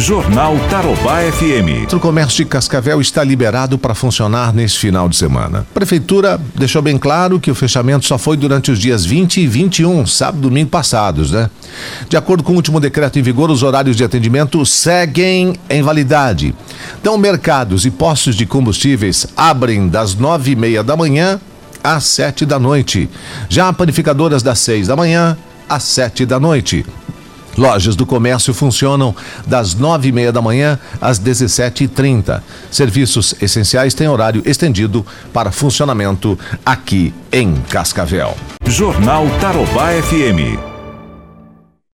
Jornal Tarobá FM. O comércio de Cascavel está liberado para funcionar neste final de semana. A prefeitura deixou bem claro que o fechamento só foi durante os dias 20 e 21, sábado e domingo passados, né? De acordo com o último decreto em vigor, os horários de atendimento seguem em validade. Então, mercados e postos de combustíveis abrem das nove e meia da manhã às sete da noite. Já panificadoras das seis da manhã às sete da noite. Lojas do comércio funcionam das nove e meia da manhã às dezessete e trinta. Serviços essenciais têm horário estendido para funcionamento aqui em Cascavel. Jornal Tarobá FM.